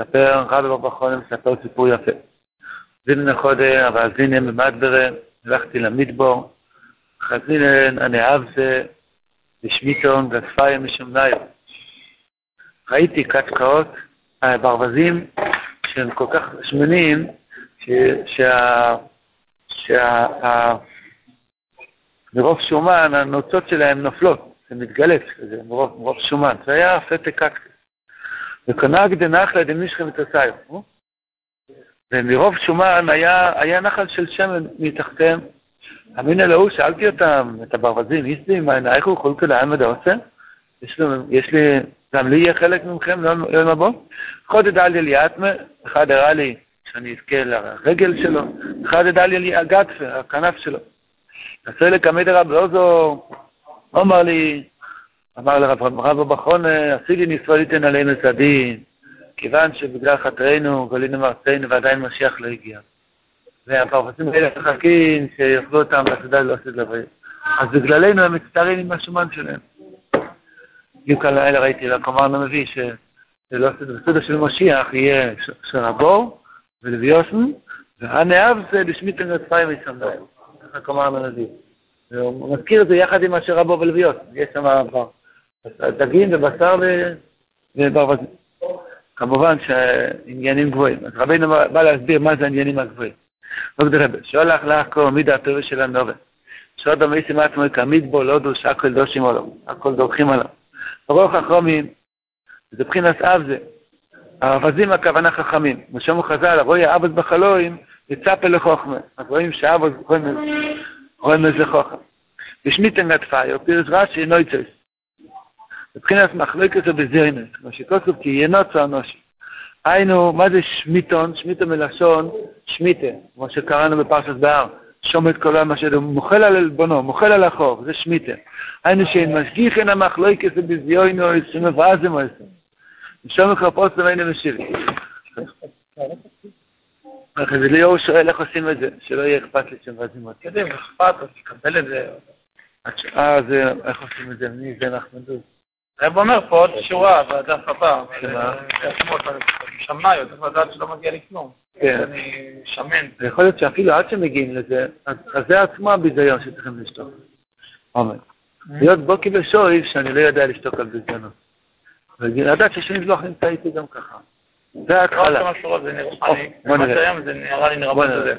מספר, רבי ברוך חונן מספר סיפור יפה. זינן חודה, אבל זינן במדברה, הלכתי למדבור, חזינן זה, בשמיתון, גדפיים משמניו. ראיתי קצקאות, אה, ברווזים, שהם כל כך שמנים, שה... שה... מרוב שומן הנוצות שלהם נופלות, זה מתגלץ, זה מרוב שומן. זה היה פתק קקטוס. וקנג דנחלה דמישכם מתוסיו. ומרוב שומן היה, היה נחל של שמן מתחתיהם. אמינא להוא, שאלתי אותם, את הברווזים, איסדי, מה, הוא יכול כדאי עמד העוצם? יש, לי, גם לי יהיה חלק מכם ליום הבא? חודד על לי אטמה, אחד הראה לי שאני אזכה לרגל שלו, אחד הראה לי הגטפה, הכנף שלו. נסה לקמד הרב עוזו, אמר לי, אמר לרב רבו בחון, עשי לי נסבליתן עלינו את הדין, כיוון שבגלל חטאינו גלינו מארצנו ועדיין משיח לא הגיע. והפרפסים האלה מחכים שיאכלו אותם לסדה לא עשית לבריאות. אז בגללנו הם מצטערים עם השומן שלהם. בדיוק הלילה ראיתי לקומרנו מביא שבסודה של משיח יהיה שרבור ולוויוסן, והנאב זה לשמיתן רצפיים מסמדיים. ככה קומרנו מביא. הוא מזכיר את זה יחד עם אשר רבו ולוויוסן. יש שם דגים ובשר וברווזים. כמובן שעניינים גבוהים. אז רבינו בא להסביר מה זה העניינים הגבוהים. רבי, שולח לחקור מידה הטובה של הנובה. שעוד המייסים עצמו כמיד בו לא דוש הכל דושים עליו, הכל דורכים עליו. רוח החומים, זה מבחינת אב זה. האווזים הכוונה חכמים. ושמו חז"ל, רואי אבוד בחלואים, יצפה לחוכמה. אז רואים שאבוד רואים איזה חוכם. בשמיתן גדפיו, פירש רש"י נויצס. מבחינת מחלוקת ובזרינס, כמו שכתוב כי ינוצו אנושי. היינו, מה זה שמיתון? שמיתון מלשון שמיתה, כמו שקראנו בפרשת בהר. שומט כל העם אשר מוחל על עלבונו, מוחל על החוב, זה שמיתה. היינו שאין משגיח אין המחלוקת ובזיונו, שמבעזם או עשם. ושום מחרפוס למיינו משירי. וליאור שואל איך עושים את זה, שלא יהיה אכפת לי שמבעזים אותי. יודעים, אכפת, אז תקבל את זה. אה, איך עושים את זה? מי זה נחמן דוד? הרב אומר פה עוד שורה בדף הבא, שמאי, צריך לדעת שלא מגיע לי כלום. כן. אני שמן. יכול להיות שאפילו עד שמגיעים לזה, אז זה עצמו הביזיון שצריכים לשתוק. עומר. להיות בוקי בשויב שאני לא יודע לשתוק על ביזיונות. ולדעת ששני זלוח נמצא איתי גם ככה. זה ההתחלה. בוא נראה. זה נראה לי נראה בזה.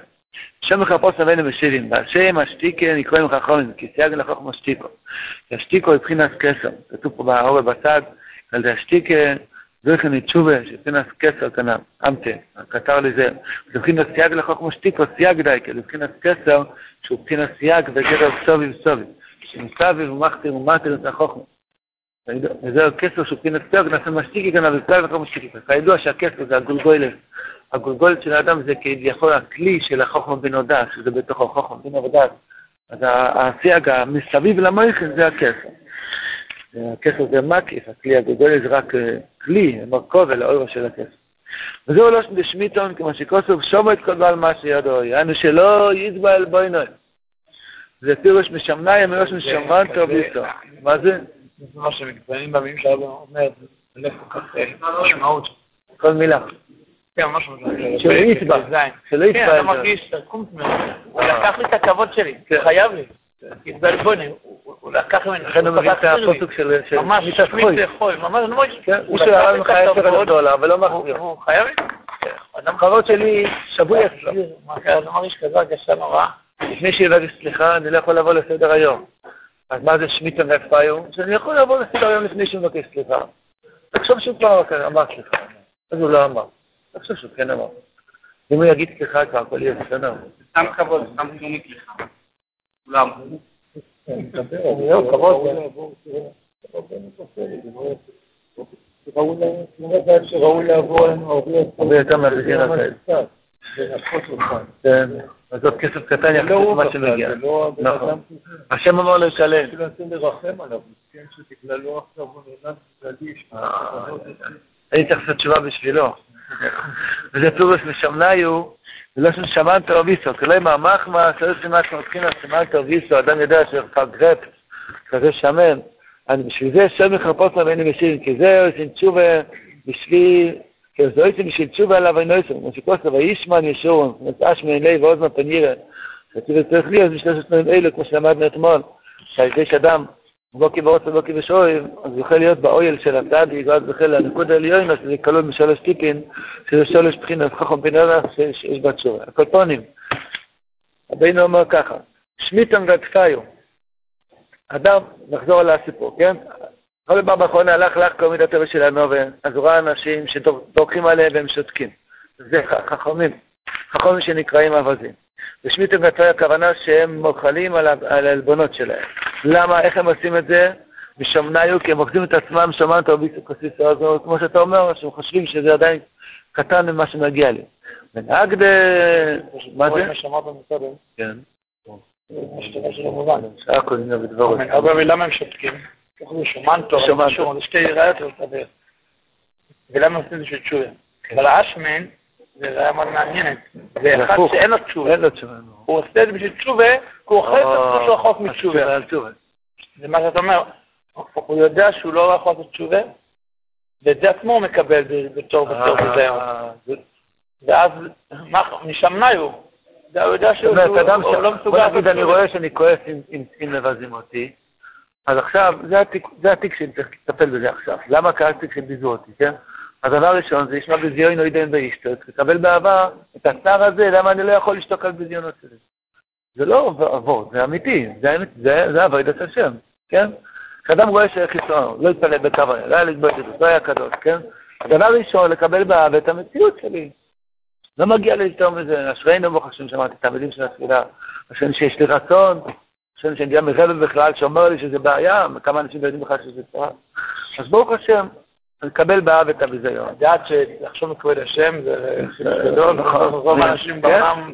שם מחפוש אבינו בשירים, והשם השתיקה נקראים חכמים, כי סייג לחוכמה שתיקו. השתיקו מבחינת קסר, כתוב פה בהורה בצד, על זה השתיקה, זוכן לתשובה, שבחינת קסר כנ"ל, אמתה, כתר לזה. זה מבחינת סייג לחוכמה שתיקו, סייג דייקה, זה מבחינת קסר, שהוא מבחינת סייג וגדר סוביב סוביב, שמסביב ומכתיר ומטר את החוכמה. וזהו קסר שהוא מבחינת סייג, נעשה משתיקי כנ"ל, וסייג לחוכמה שתיקי. כידוע שהקסר זה הגולגולת. הגולגולת של האדם זה כביכול הכלי של החוכמה בן הודעת, שזה בתוך החוכמה בן הודעת. אז הסייג המסביב למויכן זה הכסר. הכסר זה מקיף, הכלי הגולגולת זה רק כלי, מרכוב אל האור של הכסר. וזהו לא שמיתון, כמו שכוסוף שומו את כל בעל מה שידו, יענו שלא יתבעל בוינוי. זה פירוש משמנאי, מראש משמן טוב איתו. מה זה? זה מה שמתביינים במילים שהרבה אומר, זה לא כל כך משמעות. כל מילה. כן, משהו כזה. שלא יתבע. שלא יתבע. כן, אתה מרגיש תרקומת ממנו. הוא לקח לי את הכבוד שלי, הוא חייב לי. הוא לקח ממני. לכן הוא מביא את הפוסק של... ממש, שמיט לאכול. ממש, ממש. הוא שאלה ממך עשר אלף דולר, ולא מחזיר. הוא חייב לי. אדם חבוד שלי שבוי אצלו. אתה מרגיש כזו הרגשה נוראה. לפני שיבקש סליחה, אני לא יכול לבוא לסדר היום. אז מה זה שמיטה ואפאיו? שאני יכול לבוא לסדר היום לפני שהוא מבקש סליחה. תחשוב שהוא כבר אמר סליחה. אז הוא לא אמר. אני חושב שהוא כן אמר. אם הוא יגיד סליחה כבר, הכל יהיה בסדר. סתם כבוד, סתם תלומית לך. כולם. שראוי לעבור עלינו הרבה יותר מהבדין אחר. כן, אז עוד כסף קטן יחסית מה שמגיע. נכון. השם אמר לשלם. אני צריך לעשות תשובה בשבילו. וזה טובס משמנאיו, ולא שם שמן תרוויסו, כלי מהמחמה, שזה שמעת שמתחיל על שמן תרוויסו, אדם יודע שכל גרפ, כזה שמן, אני בשביל זה שם מחרפות לה ואיני משאים, כי זה אוסין תשובה, בשביל, כי זה אוסין בשביל תשובה עליו אינו אוסין, כמו שכוס לבה ישמן ישורון, נצעש מעיני ועוד מפנירה, וכי זה צריך להיות בשביל שתנו אלו, כמו שלמדנו אתמול, שהאיזה שדם, בוקי ברוץ ובוקי בשורים, אז יוכל להיות באויל של הצדיק, ואז יוכל לנקוד העליון, שזה כלול בשלוש טיפין, שזה שלוש בחינות חכם אדם שיש בה תשובה. הקולפונים, רבינו אומר ככה, שמיתם ודפיו, אדם, נחזור על הסיפור, כן? רבי בר באחרונה הלך לך כל מידת הטבע של הנובן, אז הוא ראה אנשים שדורכים עליהם והם שותקים. זה חכמים, חכמים שנקראים אווזים. ושמיטם ודפיו הכוונה שהם מוכלים על העלבונות שלהם. למה, איך הם עושים את זה? משמניו, כי הם אוחזים את עצמם, שמעת ביסו כסיס כמו שאתה אומר, שהם חושבים שזה עדיין קטן ממה שמגיע לי. ונהג ד... מה זה? כן. אבל למה הם שותקים? שומן טוב, זה שתי ראיות לסדר. ולמה עושים את זה של תשובה? אבל האשמן, זה ראיה מאוד מעניינת, זה אחד שאין לו תשובה. הוא עושה את זה בשביל תשובה, כי הוא אוכל את עצמו שהוא רחוק מתשובה. זה מה שאתה אומר, הוא יודע שהוא לא יכול לעשות תשובה, ואת זה עצמו הוא מקבל בתור בתור בזיון. ואז משמנאי הוא. הוא יודע שהוא לא מסוגל... בוא נגיד, אני רואה שאני כועס אם מבזים אותי, אז עכשיו, זה התיק שאני צריך לטפל בזה עכשיו. למה כעסתי כשביזו אותי, כן? אז דבר ראשון, זה ישמע בזיון לא ידען וישתוק, לקבל באהבה את הצער הזה, למה אני לא יכול לשתוק על בזיונות שלי. זה לא עבוד, זה אמיתי, זה, זה, זה עבודת השם, כן? כשאדם רואה שחיסון, לא יתפלל בקו העיר, לא היה לגבות את זה, לא היה קדוש, כן? הדבר ראשון, לקבל באהבה את המציאות שלי. לא מגיע לי יותר מזה, אשרינו ברוך השם שאמרתי, את המילים של התפילה, השם שיש לי רצון, השם שאני גם מרבל בכלל, שאומר לי שזה בעיה, כמה אנשים לא יודעים בכלל שזה צרה. אז ברוך השם, לקבל באהב את הביזיון. לדעת שלחשוב מכבוד השם זה גדול, נכון, רוב האנשים כן? בעולם...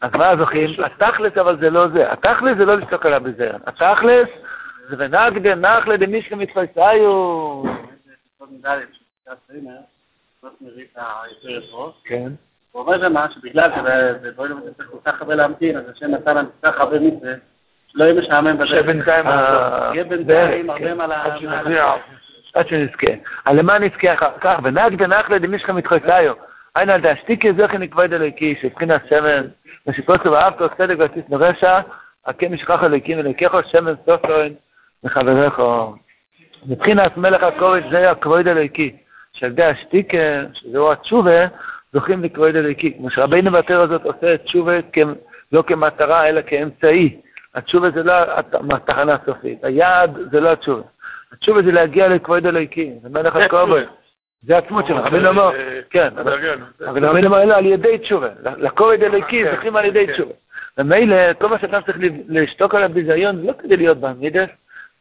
אז מה זוכים? התכלס אבל זה לא זה. התכלס זה לא לשתוק על הביזיון. התכלס זה ונגדה נחלה דמישכם מתפייסאיו. כן. הוא אומר למה שבגלל שבדברים האלה צריך כל כך הרבה להמתין, אז השם נתן לנו כל כך הרבה מצווה, שלא יהיה משעמם בזה. שבינתיים יהיה בינתיים הרבה מה לה... עד שנזכה. על למה נזכה אחר כך? ונהג דנחלה דמישכם מתחויסיו. היינו על דאשתיקי זכי נקבד אלוהיקי, שבחינת שמן, ושכוסו ואהבתו צדק ועשיס נרשע, הקם משכח אלוהיקים אלוהיכו שמן סופרין וחבריך. מבחינת מלך הכובד זה הכבוד אלוהיקי. שעל ידי השתיקה, שזהו התשובה, זוכים לכבוד אלוהיקי. כמו שרבינו בתר הזאת עושה את תשובה לא כמטרה, אלא כאמצעי. התשובה זה לא התחנה הסופית. היעד זה לא התשובה. התשובה זה להגיע לכבוד אלוהיקי, זה מלך הכובד. זה עצמות שלו. רבינו אומר, כן, אבל רבינו אומר, אלא על ידי תשובה. לכובד אלוהיקי זוכים על ידי תשובה. ומילא, כל מה שאתה צריך לשתוק על הביזיון, זה לא כדי להיות בעמידס,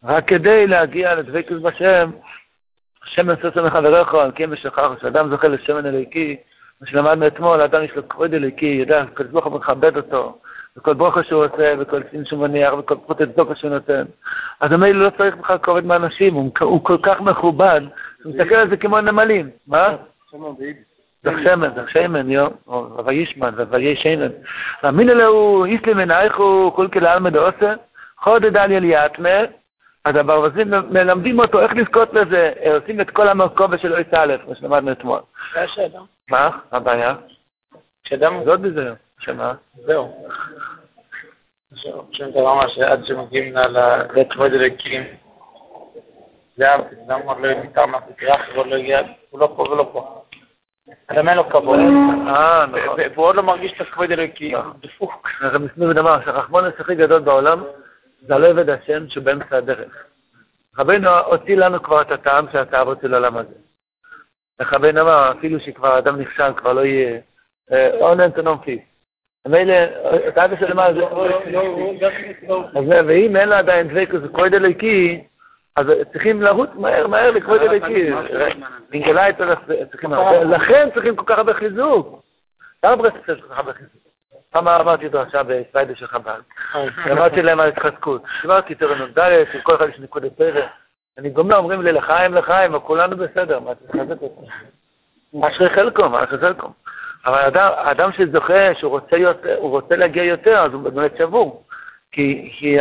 רק כדי להגיע לדבקות בשם, שמן סוסו מחבריך, על כן ושכח, כשאדם זוכה לשמן אלוהיקי, מה שלמדנו אתמול, האדם יש לו כבוד אלוהיקי, יודע, כל ברוך הוא מכבד אותו, וכל ברכה שהוא עושה, וכל סין שהוא מניח, וכל פרוטת צדוקה שהוא נותן. אז המילא לא צריך בכלל כבוד מאנשים, הוא, הוא כל כך מכובד, הוא מסתכל על זה כמו נמלים. מה? זה שמן, זה שמן, יו, וישמן, וישמן. ואמין אלוהו, איסלי מנייכו, כל כלל מדעושה, חודד על יליאטמה, אז הברווזים מלמדים אותו איך לזכות לזה, עושים את כל המרכובה של אויס א', כמו שלמדנו אתמול. זה השאלה. מה? מה הבעיה? שאדם... זאת בזה. שמה? זהו. שם אתה אומר שעד שמגיעים לכבוד אלוקים, זה אדם עוד לא נקרא מהפטרח, הוא לא הגיע, הוא לא פה ולא פה. אדם אין לו כבוד. אה, נכון. והוא עוד לא מרגיש את הכבוד אלוקי, דפוק. אנחנו מסתובב ודמר, שהרחמונס הכי גדול בעולם, זה הלא עבד השם שהוא באמצע הדרך. רבינו הוציא לנו כבר את הטעם של התאוות של העולם הזה. איך רבינו אמר, אפילו שכבר אדם נכשל, כבר לא יהיה אונן תנום פיס. מילא, אתה אבא של מה זה... אז ואם אין לה עדיין דבקוס וכבוד אלוהיקי, אז צריכים לרוץ מהר מהר לכבוד אלוהיקי. נגלה את צריכים... לכן צריכים כל כך הרבה חיזוק. למה ברסט צריך כל כך הרבה חיזוק? פעם אמרתי אותו עכשיו בספיידר של חב"ד. אמרתי להם על התחזקות. דיברתי תראה נ"ד, כל אחד יש נקודת פרק. אני גומר, אומרים לי לחיים, לחיים, כולנו בסדר, מה אתה מחזק אותו? אשרי חלקו, מה אשרי חלקו. אבל האדם, האדם שזוכה, שהוא רוצה, יותר, רוצה להגיע יותר, אז הוא באמת שבור. כי, כי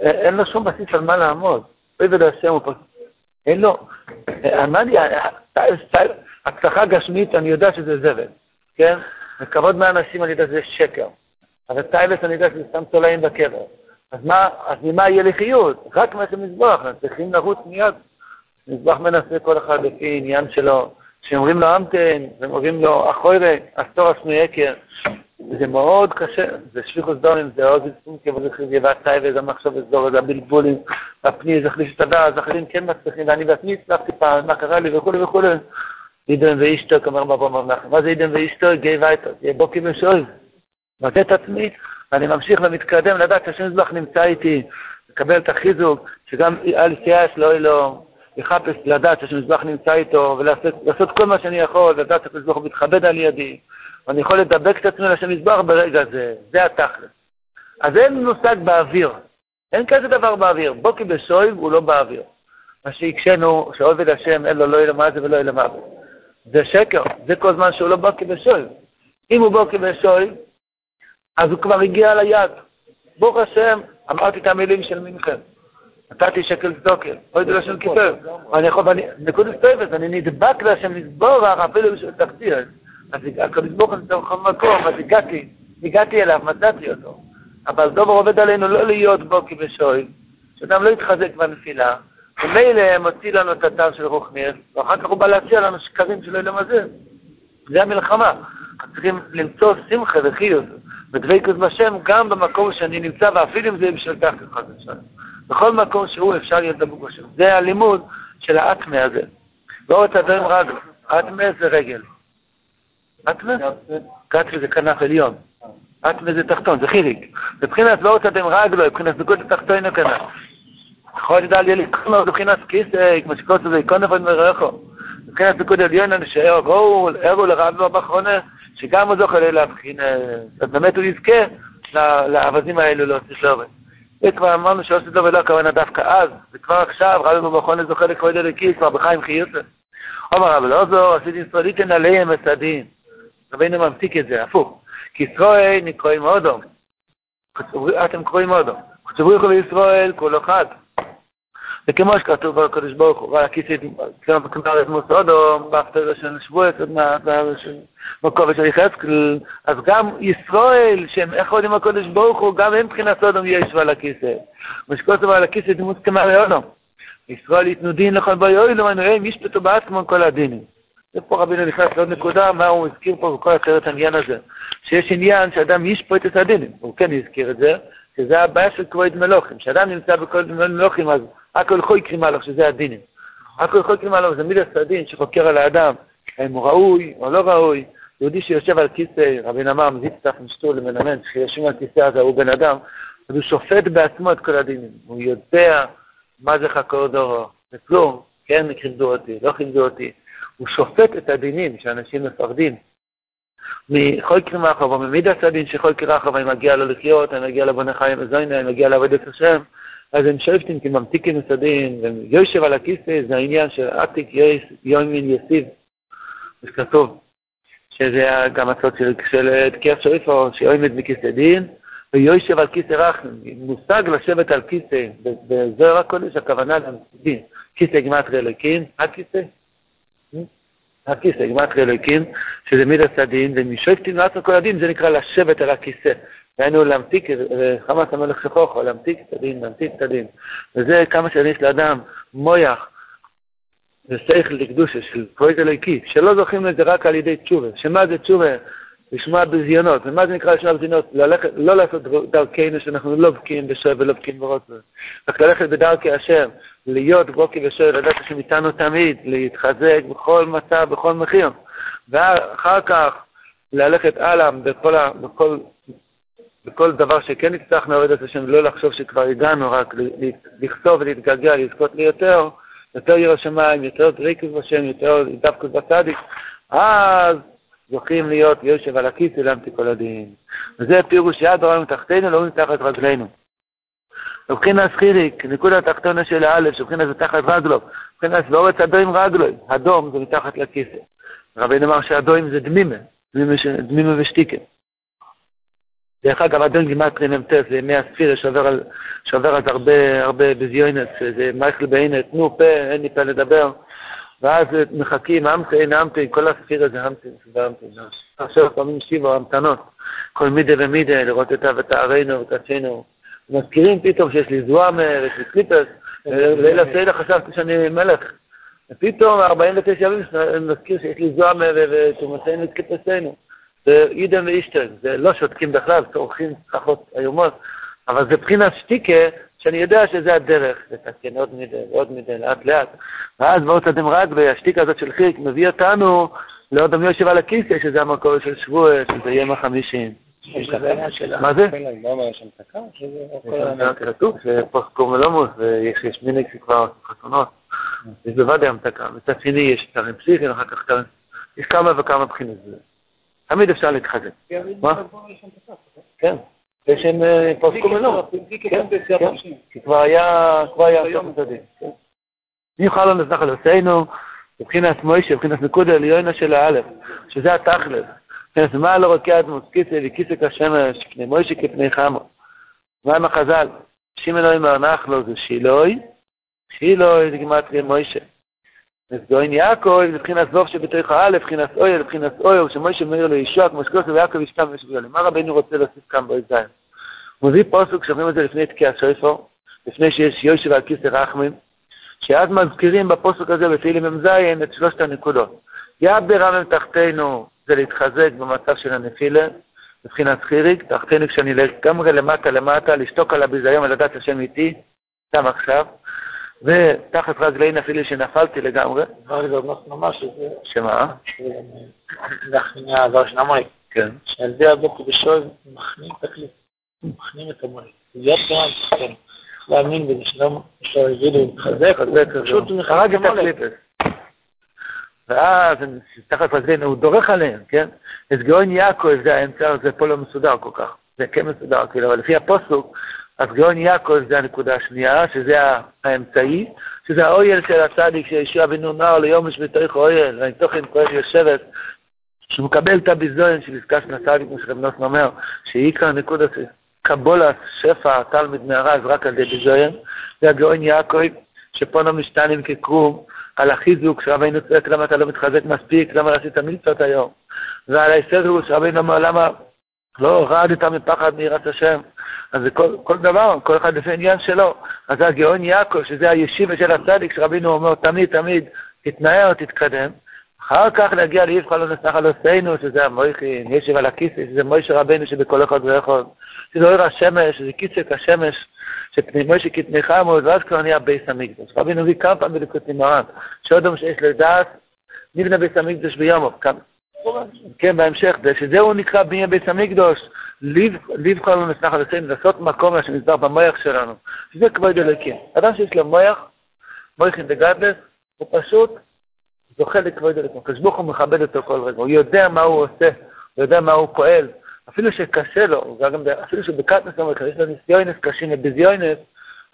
אין לו שום בסיס על מה לעמוד. עבד השם הוא פשוט, אין לו, אמרתי, הצלחה גשמית, אני יודע שזה זבל, כן? וכבוד מהאנשים אני יודע שזה שקר. אבל טיילס אני יודע שזה סתם תולעים בקבר. אז מה, אז ממה יהיה לי חיות? רק מה שמזבוח, אנחנו צריכים לרוץ מיד. מזבח מנסה כל אחד לפי עניין שלו. שאומרים לו אמתן, ואומרים לו אחוירי, אסתור אסנו יקר. זה מאוד קשה, זה שליחוס דונים, זה עוד סומקה וזה חיובי והטייבה, זה מחשוב וסדור, זה הבלבולים, הפני, זה חליש את הדעת, אחרים כן מצליחים, ואני בעצמי הצלחתי פעם, מה קרה לי וכולי וכולי. אידן ואישתו, אומר מבוא מרנחם. מה זה אידן ואישתו? גיא וייטר, יהיה בוקי ושוי. מבטא את עצמי, ואני ממשיך ומתקדם לדעת שהשם זבח נמצא איתי, לקבל את החיזוק, שגם אל יתייאש, לא יהיה לו, לחפש, לדעת שהשם זבח נמצא איתו, ולעשות כל מה שאני יכול, לדעת שהשם זבח מתכבד על ידי, ואני יכול לדבק את עצמי לשם מזבח ברגע הזה, זה התכלס. אז אין מושג באוויר, אין כזה דבר באוויר. בוקי בשויב הוא לא באוויר. מה שהקשינו, שעובד השם אין לו לא יהיה מה זה ולא יהיה מוות. זה שקר, זה כל זמן שהוא לא בוקי בשויב. אם הוא בוקי בשויב, אז הוא כבר הגיע ליד. ברוך השם, אמרתי את המילים של מינכן. נתתי שקל צדוקה, אוי זה לשם כיפר. אני יכול, נקודת טובת, אני נדבק להשם לסבור אפילו בשביל תחתיר. אז הקדוש ברוך הוא נמצא בכל מקום, אז הגעתי, הגעתי אליו, מצאתי אותו. אבל דובר עובד עלינו לא להיות בו כבשוי, שאדם לא יתחזק בנפילה, ומילא מוציא לנו את הטעם של רוחניר, ואחר כך הוא בא להציע לנו שקרים שלא ילמזל. זה המלחמה. צריכים למצוא שמחה וחיוב ודבקות בשם גם במקום שאני נמצא, ואפילו אם זה בשביל תחת אחד ושם. בכל מקום שהוא אפשר להיות דבוק בשם. זה הלימוד של האטמה הזה. ועוד הדברים רגל. אטמה זה רגל. אטמה? קטרי זה כנף עליון. אטמה זה תחתון, זה חיריק. מבחינת לא אותם רגלו, מבחינת דקות התחתון הכנף. יכול לדעת לי לקרוא מבחינת כיסא, כמו שקוראים לזה, איקון נפרד מרחו. מבחינת דקות עליון, שאירו גאול, אירו לרב בבחרונה, שגם הוא זוכה להבחין, אז באמת הוא יזכה לאווזים האלו להוציא שלובת. וכבר אמרנו שעושה טוב ולא הכוונה דווקא אז, וכבר עכשיו רבי במכון זוכה לכבוד אלוקי, כבר בחיים חיוסה. אומר רבי אלעזר, עשיתי ישראליתן עליהם את הדין. רבינו ממתיק את זה, הפוך. כי ישראל נקראים אודום. אתם קוראים אודום. כתבו לכו בישראל כולו חד. וכמו שכתוב בקדוש ברוך הוא, הכיסית, כלומר את מוס אודום, בהפטרה של שבועס, בכובע של יחזקאל, אז גם ישראל, שהם איך יודעים הקדוש ברוך הוא, גם הם מבחינת אודום יש ועל הכיסא. ושכתוב על הכיסא דמות כמה לאודום. ישראל ייתנו דין לכל בו אוי למענו הם ישפטו בעצמם כל הדינים. ופה רבינו נכנס לעוד נקודה, מה הוא הזכיר פה בכל הסרט העניין הזה. שיש עניין שאדם ישפוט את הדינים, הוא כן הזכיר את זה, שזה הבעיה של כבוד מלוכים. כשאדם נמצא בכבוד מלוכים, אז הכל יכול יקרים עליו, שזה הדינים. הכל יכול יקרים עליו, זה מידת הדין שחוקר על האדם, האם הוא ראוי או לא ראוי. יהודי שיושב על כיסא, רבי נאמר, מזיץ תח משתול למנמן, שיושבים על כיסא הזה, הוא בן אדם, אז הוא שופט בעצמו את כל הדינים. הוא יודע מה זה חקור דורו. זה כלום, כן כיבדו אותי, לא כיבדו אותי. הוא שופט את הדינים שאנשים מפחדים. מכל קרימה אחר, וממידת הדין שכל קריאה אחר, אני מגיע לו לחיות, אני מגיע לבונה חיים וזוינה, אני מגיע לעבוד את השם, אז הם שואפים כי ממתיקים הדין, ויושב על הכיסא, זה העניין של עתיק יומין יסיב, זה כתוב, שזה גם הצד של, תקיעת שויפו, שיועמד מכיסא דין, ויושב על כיסא רחם, מושג לשבת על כיסא, בזוהר הקודש, הכוונה לדין, כיסא גמטרי אלוקים, הכיסא, הכיסא, גמטרי אלוקים, שזה מידת הדין, ומשופטים לעצמו כל הדין, זה נקרא לשבת על הכיסא. דהיינו להמתיק, חמאס המלך שכוחו, להמתיק את הדין, להמתיק את הדין. וזה כמה שיש לאדם מויח ושכל לקדושה של פרויקט אלוהיקי, שלא זוכים לזה רק על ידי תשובה. שמה זה תשובה? לשמוע בזיונות. ומה זה נקרא לשמוע בזיונות? ללכת, לא לעשות דרכנו שאנחנו לא בקיאים בשואל ולא בקיאים ברוצה. רק ללכת בדרכי השם, להיות בוקי ושואל, לדעת השם איתנו תמיד, להתחזק בכל מצב, בכל מחיר. ואחר כך ללכת הלאה בכל, בכל, בכל דבר שכן נצטרך לעבוד את השם, לא לחשוב שכבר הגענו, רק לכתוב ולהתגעגע, לזכות ליותר, יותר ירא שמיים, יותר דריקות בשם, יותר דווקא בצדיק. אז זוכים להיות יושב על הכיס ולמתי כל הדין. וזה פירוש יד רעיון תחתינו, לא מתחת רגלינו. מבחינת חיריק, נקודה התחתונה של האלף, שבחינת זה תחת רגלו, מבחינת ואורץ אדוים רגלו, אדום זה מתחת לכיסא. רבי נאמר שאדוים זה דמימה, דמימה ושתיקה. דרך אגב, אדון גימטרי מ"ט זה ימי הספירה שעובר על, שעובר אז הרבה, הרבה בזיונת, זה מייכל בעינת, תנו פה, אין לי פה לדבר. ואז מחכים, אמתן, אמתן, כל הספיר הזה אמתן, אמתן. עכשיו פעמים שיבו, המתנות, כל מידה ומידה, לראות את ותערינו ותעשינו. מזכירים פתאום שיש לי זוהמה ויש לי קליפס, לילה סיילה חשבתי שאני מלך. ופתאום 49 ימים מזכיר שיש לי זוהמה ותומתנו את קליפסנו. זה אידם ואישטן, זה לא שותקים בכלל, צורכים צרחות איומות, אבל זה מבחינת שטיקה, שאני יודע שזה הדרך, לתקן עוד מדי ועוד מדי, לאט לאט. ואז באות הדמרג והשתיקה הזאת של חיק מביא אותנו לעוד עמי יושב על הכיסא, שזה המקור של שבוע, שזה יום החמישים. מה זה? כתוב שפוסט קורמלומוס ויש מינק שכבר חתונות. יש בוודאי המתקה. מצד שני יש תרים פסיכיים, אחר כך תרים... יש כמה וכמה בחינות. תמיד אפשר להתחזק. מה? כן. בשם פוסט קורמלומוס. כי כבר היה, כבר היה סוף הצדיק. מי יוכל לנו לזכר לעשינו, מבחינת מוישה, מבחינת נקודה עליונה של האלף, שזה התכלס. כן, מה לא רוקע דמות כיסא וכיסא כשמש, כפני מוישה כפני חמו. מה עם החז"ל? שים אלוהים ארנח לו זה שילוי, שילוי זה כמעט מוישה. נסגוין יעקב, מבחינת זוף שבתוך האלף, מבחינת אויל, מבחינת אויל, שמוישה מאיר לו ישוע, כמו שקוסו ויעקב ישכם ושבגלים. מה רבינו רוצה להוסיף כאן בו זין? הוא מביא פוסק, שאומרים את זה לפני תקיע שויפור, לפני שיש יושב על כיסא רחמים, שאז מזכירים בפוסק הזה בתהילים מ"ז את שלושת הנקודות. יד ברמם תחתינו זה להתחזק במצב של הנפילה, מבחינת חיריק, תחתינו כשאני לגמרי למטה למטה, לשתוק על הביזיון ולדעת השם איתי, גם עכשיו, ותחת רגלי נפילי שנפלתי לגמרי. דבר לי עוד ממש. שמה? אחרי הדבר של המוי. כן. שעל זה הבוקר בשוי מכנים את הכלי, מכנים את המוי. יד ברמם תחתינו. להאמין בזה, שלא יגידו, מתחזק, פשוט הרג את הקליפס. ואז תחת רגלינו, הוא דורך עליהם, כן? אז גאון יעקב זה האמצע, זה פה לא מסודר כל כך. זה כן מסודר, כאילו, אבל לפי הפוסוק, אז גאון יעקב זה הנקודה השנייה, שזה האמצעי, שזה האויל של הצדיק, שישוע בן נאמר ליום יש בתוך אויל, ואני תוכן כהן יושבת, שהוא מקבל את הביזוין של עסקה של הצדיק, כמו שרב נוסן אומר, שעיקר נקודת קבולת שפע תלמיד מהרז רק על ידי ביזוין, זה הגאון יעקב, שפה לא משתנים כקרום, על החיזוק שרבינו צועק למה אתה לא מתחזק מספיק, למה עשית מילצות היום, ועל ההסתדרות שרבינו אומר למה לא רעדת מפחד מיראת השם. אז זה כל, כל דבר, כל אחד לפי עניין שלו. אז הגאון יעקב, שזה הישיבה של הצדיק, שרבינו אומר תמיד תמיד, תתנער, תתקדם. אחר כך להגיע לאיפכא לא נסחל עושינו, שזה המויכין, ישב על הכיסא, שזה מוישה רבנו שבכל אחד ואחד. שזה אור השמש, שזה כיסא כשמש, שפני מוישה כתני חמוד, ואז כבר נהיה בייס המקדוש. רבינו הביא כמה פעמים בליקוטי מרן, שאודם שיש לדעת, נבנה בייס המקדוש ביומו. כן, בהמשך, שזהו נקרא בניין בייס המקדוש, לבחור לנו על עושינו, לעשות מקום שמסבר במויח שלנו, שזה כבוד אלוקים. אדם שיש לו מויח, מויכין דגדלס, הוא פשוט זוכה לכבוד אלוקים. הקדוש ברוך הוא מכבד אותו כל רגע, הוא יודע מה הוא עושה, הוא יודע מה הוא פועל, אפילו שקשה לו, אפילו שבקטנס אומר, יש לו ניסיונס קשים ובזיונס,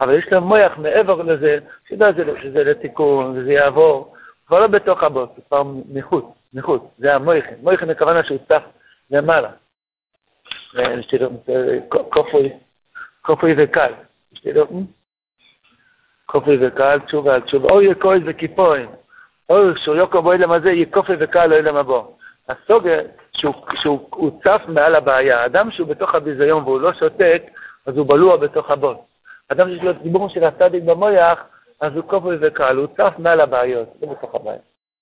אבל יש לו מויח מעבר לזה, שידע שזה לתיקון, וזה יעבור, כבר לא בתוך הבוס, כבר מחוץ, מחוץ, זה המויכן. מויכן הכוונה שהוא צף למעלה. כופוי וקל. כופוי וקל, תשובה על תשובה. אוי יקוי וקיפוין. אוי, שהוא יוקו בו אילם הזה, יקופי וקל לא אילם הבו. הסוגר, שהוא צף מעל הבעיה. אדם שהוא בתוך הביזיון והוא לא שותק, אז הוא בלוע בתוך הבוס. אדם שיש לו דיבור של הצדיק במויח, אז הוא כופוי וקל, הוא צף מעל הבעיות, לא בתוך הבעיה.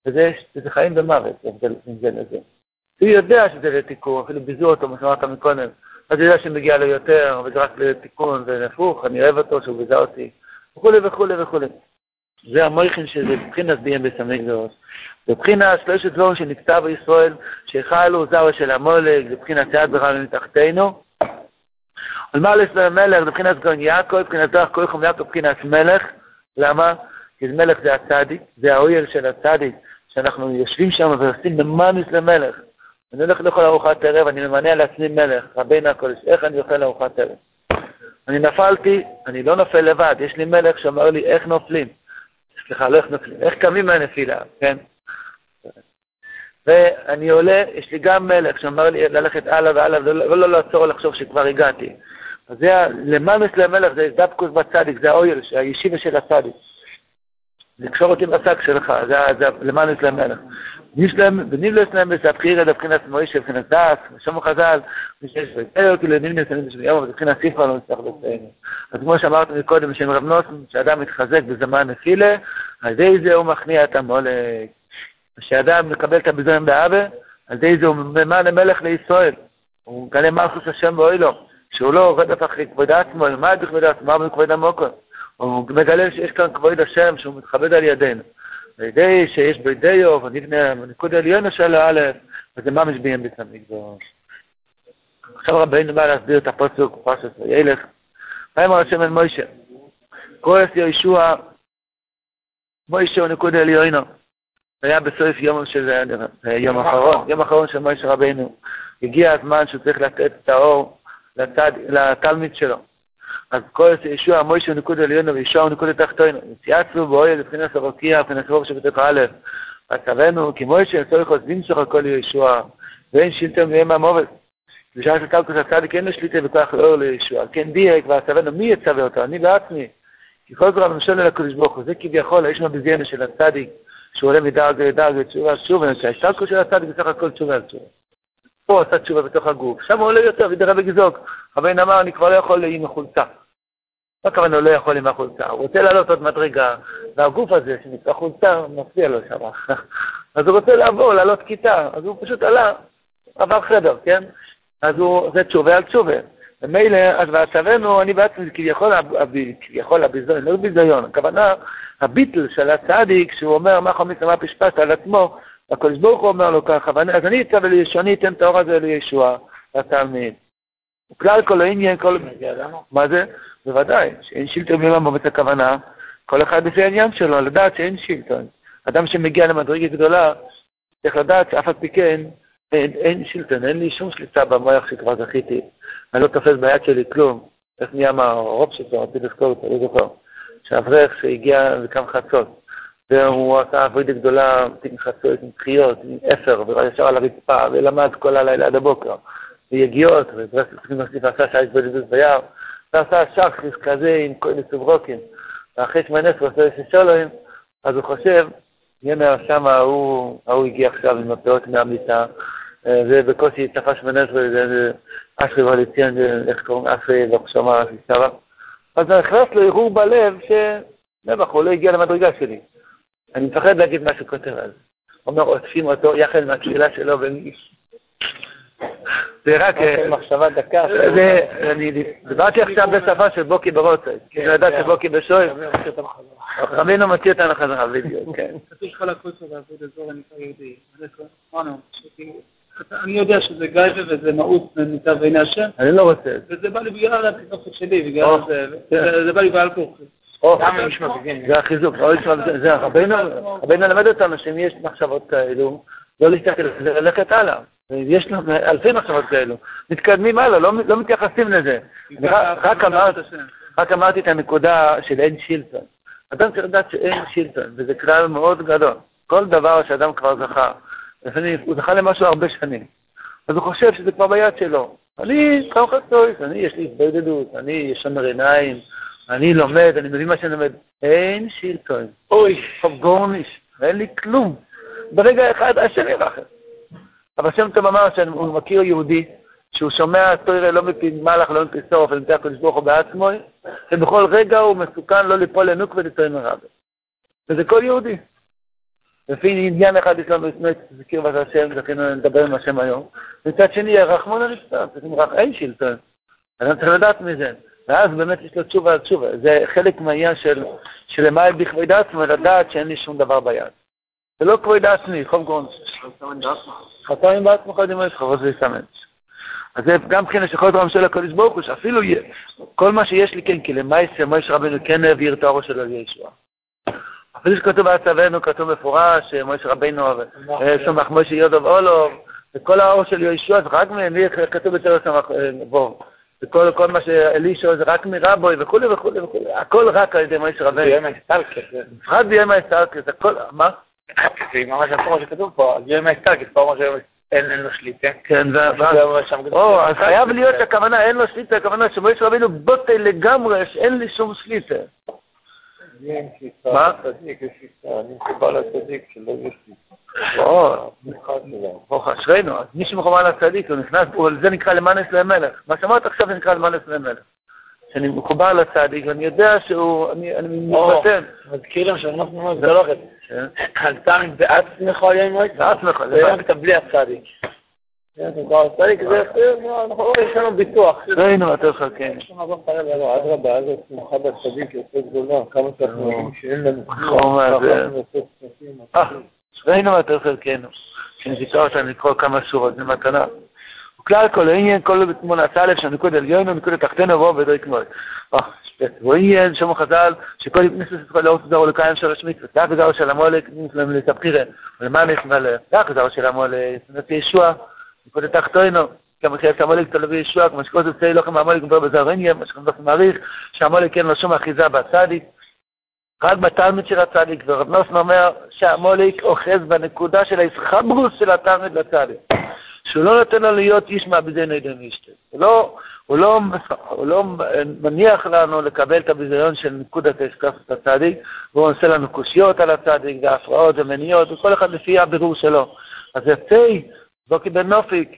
וזה, חיים ומוות, הבדל בין זה לזה. הוא יודע שזה לתיקון, אפילו ביזו אותו, כמו שאמרת מקודם. אז הוא יודע שמגיע לו יותר, וזה רק לתיקון, והפוך, אני אוהב אותו שהוא ביזה אותי, וכולי וכולי וכולי. זה המויכין שזה מבחינת ביהם בסמיקדוס. מבחינת שלושת דבורים שנכתב בישראל, שהחלו זרו של המולג, מבחינת יד ברם מתחתנו. ולמה לסלם מלך, מבחינת גאון יעקב, מבחינת זרח כויכום יעקב, מבחינת מלך. למה? כי מלך זה הצדיק, זה האויר של הצדיק, שאנחנו יושבים שם ועושים ממנוס למלך. אני הולך לאכול ארוחת ערב, אני ממנה לעצמי מלך, רבינו הקודש, איך אני אוכל ארוחת ערב? אני נפלתי, אני לא נופל לבד, יש לי מלך שאומר לי איך נופלים. סליחה, לא איך נופלים, איך קמים מהנפילה, כן? ואני עולה, יש לי גם מלך שאומר לי ללכת הלאה והלאה, ולא לא לעצור לחשוב שכבר הגעתי. אז זה, למנוס למלך זה דבקוס בצדיק, זה האויר, הישיבה של הצדיק. לקשור אותי בשק שלך, זה למען יש להם מלך. וניבלס להם בסבחירא לבחינת מוישה, לבחינת דס, ושמו חז"ל, מי שיש ויתר כאילו ניבלס להם ביום, ובבחינת סיפר לא נצטרך לציין. אז כמו שאמרנו מקודם, בשם רב נוסן, שאדם מתחזק בזמן נפילה, על ידי זה הוא מכניע את המולק. כשאדם מקבל את הביזיון באבה, על ידי זה הוא ממען המלך לישראל. הוא מגלה מלכוס השם באוי לו, שהוא לא רדף אחרי כבוד עצמו, מה זה כבוד עצמו, מה כבוד המוקר. הוא מגלה שיש כאן כבוד השם, שהוא מתכבד על ידינו. על ידי שיש בידיו ונבנה נקוד עליון של א', וזה ממש ביים בית המקדוש. עכשיו רבינו בא להסביר את הפסוק, פרשת וילך. ויאמר השם אל מוישה, כועס יהושע, מוישה הוא נקוד עליונו. היה בסוף יום של יום אחרון, יום אחרון של מוישה רבינו. הגיע הזמן שהוא צריך לתת את האור לתלמיד שלו. אז כל ישוע מוישה נקוד עליונו וישוע נקוד תחתינו. יציאצו באוהל לבחינת הרוקיע, לבחינת רוב שבתוך א', מצבנו כי מוישה צריך למשוך על כל ישוע, ואין שילטון מהם המובד. בשעה שקלקוס הצדיק אין לו שליטה בכוח לאור לישוע. כן דייק ועצבנו, מי יצווה אותו? אני בעצמי. כי כל דבר ממשל אל הקדוש ברוך הוא, זה כביכול האיש מביזיינו של הצדיק, שהוא עולה מדרג לדרג ותשובה על תשובה, ההשתלקות של הצדיק בסך הכל תשובה תשובה. פה עשה תשובה בתוך הגוף, שם הוא עולה יותר, וידרה וגזוק. רבינו אמר, אני כבר לא יכול עם החולצה. מה הכוונה לא יכול עם החולצה? הוא רוצה לעלות עוד מדרגה, והגוף הזה שנקרא חולצה מפריע לו שם. אז הוא רוצה לעבור, לעלות כיתה, אז הוא פשוט עלה, עבר חדר, כן? אז הוא, זה תשובה על תשובה. ומילא, אז ועצבנו, אני בעצמי, כביכול, כביכול הביזיון, לא ביזיון, הכוונה, הביטל של הצדיק, שהוא אומר, מה חמיץ מה פשפשת על עצמו, הקדוש ברוך הוא אומר לו ככה, אז אני אצא ולישוני אתן את האור הזה לישוע, לתלמיד. כלל כל העניין, כל... מה זה? בוודאי, שאין שילטון מלמד באמת הכוונה, כל אחד לפי העניין שלו, לדעת שאין שילטון. אדם שמגיע למדרגה גדולה, צריך לדעת שאף על פי כן אין, שילטון, אין לי שום שליטה במוח שכבר זכיתי. אני לא תופס ביד שלי כלום. איך נהיה מהרוב שלו, רציתי לזכור אותו, לא זוכר. שאברך שהגיע וקם חצות, והוא עשה עבודה גדולה עם חצות, עם קריאות, עם אפר, וישר על הרצפה, ולמד כל הלילה עד הבוקר, ויגיעות, וצריכים להוסיף עשה שעה התבודדות ביער. ועשה שחריס כזה עם כל מסוברוקים, ואחרי שמונה עשרה עושה איזה שלום, אז הוא חושב, הנה שם ההוא, ההוא הגיע עכשיו עם הפאות מהמיטה, ובקושי שמונה עשרה, זה אשרי וליציאן, איך קוראים, אשרי וחשמה, שרה. אז נכנס לו הרהור בלב, שנבח, הוא לא הגיע למדרגה שלי. אני מפחד להגיד מה שהוא כותב. הוא אומר, עוטפים אותו יחד עם התפילה שלו, זה רק... אוקיי, מחשבה דקה. אני דיברתי עכשיו בשפה של בוקי ברוצה, כי אני יודעת שבוקי בשוי. רבינו מכיר אותנו חזרה, בדיוק, כן. יהודי. אני יודע שזה גייבה וזה מאוס ממצב בעיני השם. אני לא רוצה. וזה בא לי בגלל התינוקת שלי, בגלל זה. כן. זה בא לי בעל כורחי. זה החיזוק, זה רבינו למד אותנו שאם יש מחשבות כאלו, לא להסתכל, ללכת הלאה. יש לנו אלפי מחשבות כאלו. מתקדמים הלאה, לא, לא מתייחסים לזה. רק, אמרת, רק אמרתי את הנקודה של אין שילטון. אדם צריך לדעת שאין שילטון, וזה כלל מאוד גדול. כל דבר שאדם כבר זכה, הוא זכה למשהו הרבה שנים, אז הוא חושב שזה כבר ביד שלו. אני קם חצויס, אני יש לי התבודדות, אני ישמר עיניים, אני לומד, אני מבין מה שאני לומד. אין שילטון. אוי, חוב גורניש, אין לי כלום. ברגע אחד השם ירחם. אבל שם טוב אמר שהוא מכיר יהודי, שהוא שומע תוירה לא מפי מלאך, לא מפי סוף, אלא מפי הקדוש ברוך הוא בעצמו, שבכל רגע הוא מסוכן לא ליפול לנוק ולתויר מרבה. וזה כל יהודי. לפי עניין אחד יש לנו לפני תזכיר ואת השם, זכינו לדבר עם השם היום. מצד שני, רחמון הנפטר, אין שלטון. אדם צריך לדעת מזה. ואז באמת יש לו תשובה על תשובה. זה חלק מהעניין של, של בכבוד עצמו, לדעת שאין לי שום דבר ביד. זה לא כבוד עצמי, חום גרונס. חתמים בעצמך יודעים יש חובות ויסמץ. אז זה גם מבחינה שכל דבר של הקודש ברוך הוא, שאפילו כל מה שיש לי כן, כי למעשה מויש רבנו כן העביר את האור שלו לישוע. אפילו שכתוב בעצבנו, כתוב מפורש, שמויש רבנו סומך מויש יודוב אולוב, וכל האור של יהושע זה רק ממי כתוב בצלו סומך בור. וכל כל מה שאלישו זה רק מרבוי וכולי וכולי וכולי, הכל רק על ידי מויש רבנו. ביום ההסתלקת. בפרט ביום ההסתלקת, הכל, מה? זה ממש הפורמה שכתוב פה, אז יום ההסתלקת, פורמה שאין לו שליטה. כן, או, אז חייב להיות הכוונה, אין לו שליטה, הכוונה שמויש רבנו בוטה לגמרי, שאין לי שום שליטה. מה? אני מחובר לצדיק שלא יש לי. ברוך אשרינו, אז מי שמחובר לצדיק, הוא נכנס, זה נקרא למאנס למלך. מה שאמרת עכשיו זה נקרא למאנס למלך. שאני מחובר לצדיק, ואני יודע שהוא, אני מתבטל. מזכיר להם שאנחנו ממש גלוחת. על תמיד בעצמך היום מועצה. בעצמך, זה רק בלי הצדיק. הצדיק זה, אנחנו רואים, יש לנו ביטוח. ראינו יותר חלקנו. אדרבה, אז השמחה בצדיק יותר גדולה, כמה שאנחנו רואים שאין לנו כלום. ראינו יותר חלקנו. שנזיכה אותנו לקרוא כמה שורות, זה מתנה. וכלל כל העניין, כל תמונת א' של נקוד עליון ונקוד תחתנו ובואו ודוי כמוי. עניין שמו חז"ל, שכל כנסת ישראל לא תזרו לקיים שלוש מצוות, דף זרו של המולק, נפלם לתבחירה, ולמה נכמל, דף זרו של המולק, נתי ישוע, נקוד תחתנו, כמה חייבת המולק תלוי ישוע, כמו שכל זה צאי לכם המולק מדבר בזר עניין, מה שכם מעריך, שהמולק אין לו שום אחיזה בצדיק, רק בתלמיד של הצדיק, ורב נוסן אומר שהמולק אוחז בנקודה של ההסחברוס של התלמיד לצדיק. שהוא לא נותן לנו להיות איש מעבידי נדן אישתה. הוא לא, הוא לא, הוא לא מניח לנו לקבל את הביזיון של נקודת האסקפת הצדיק, והוא עושה לנו קושיות על הצדיק, והפרעות ומניעות, וכל אחד לפי הבירור שלו. אז יוצא בוקי בן נופיק,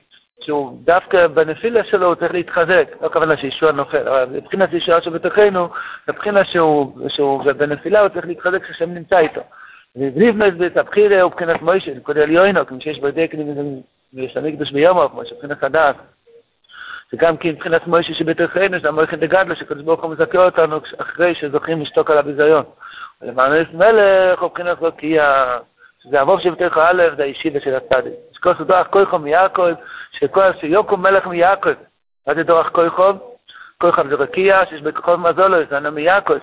שהוא דווקא בנפילה שלו הוא צריך להתחזק, לא הכוונה שישוע נופל, אבל מבחינת ישוע שבתוכנו, מבחינה שהוא, שהוא בנפילה הוא צריך להתחזק כשהשם נמצא איתו. ובליבנס בתבחירה הוא מבחינת מוישה, נקודה עליונו, כמו שיש בדקנים ויש המקדוש ביומו, כמו שבחינת הדעת. וגם כי מבחינת מוישה שבתוכנו, זה המויכן דגדלה, שקדוש ברוך הוא מזכה אותנו אחרי שזוכים לשתוק על הביזיון. ולמענס מלך הוא מבחינת רוקייה, שזה אבוב שבתוך א', זה הישיבה של הצדיק. שכל סודוח כויכו מיעקב, שכל שיוקום מלך מיעקב. מה זה דורך כויכו? כויכו זה רוקייה, שיש בכוחות מזולו, זה ענה מיעקב.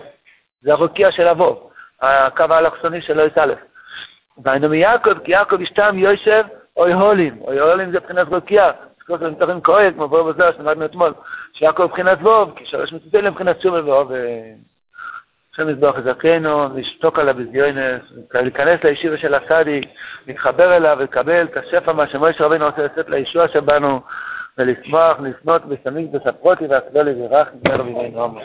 זה הרוקייה של אבוב, הקו האלכסוני של א'. והיינו מיעקב, כי יעקב ישתם יושב אוי הולים, אוי הולים זה מבחינת רוקייה, כל זה מתארים כהן, כמו בואו בזוהר שלמדנו אתמול, שיעקב מבחינת ווב, כי שלוש מצוותים מבחינת שומה ואוב. השם יזבח זכנו, לשתוק על הביזיונס, להיכנס לישיבה של הצדיק, להתחבר אליו ולקבל את השפע מה שמוישה רבינו רוצה לצאת לישוע שבנו, ולשמוח, לשנות, ושמיק, וספרותי, והסלולי, ורח, נדבר בימי נעמר.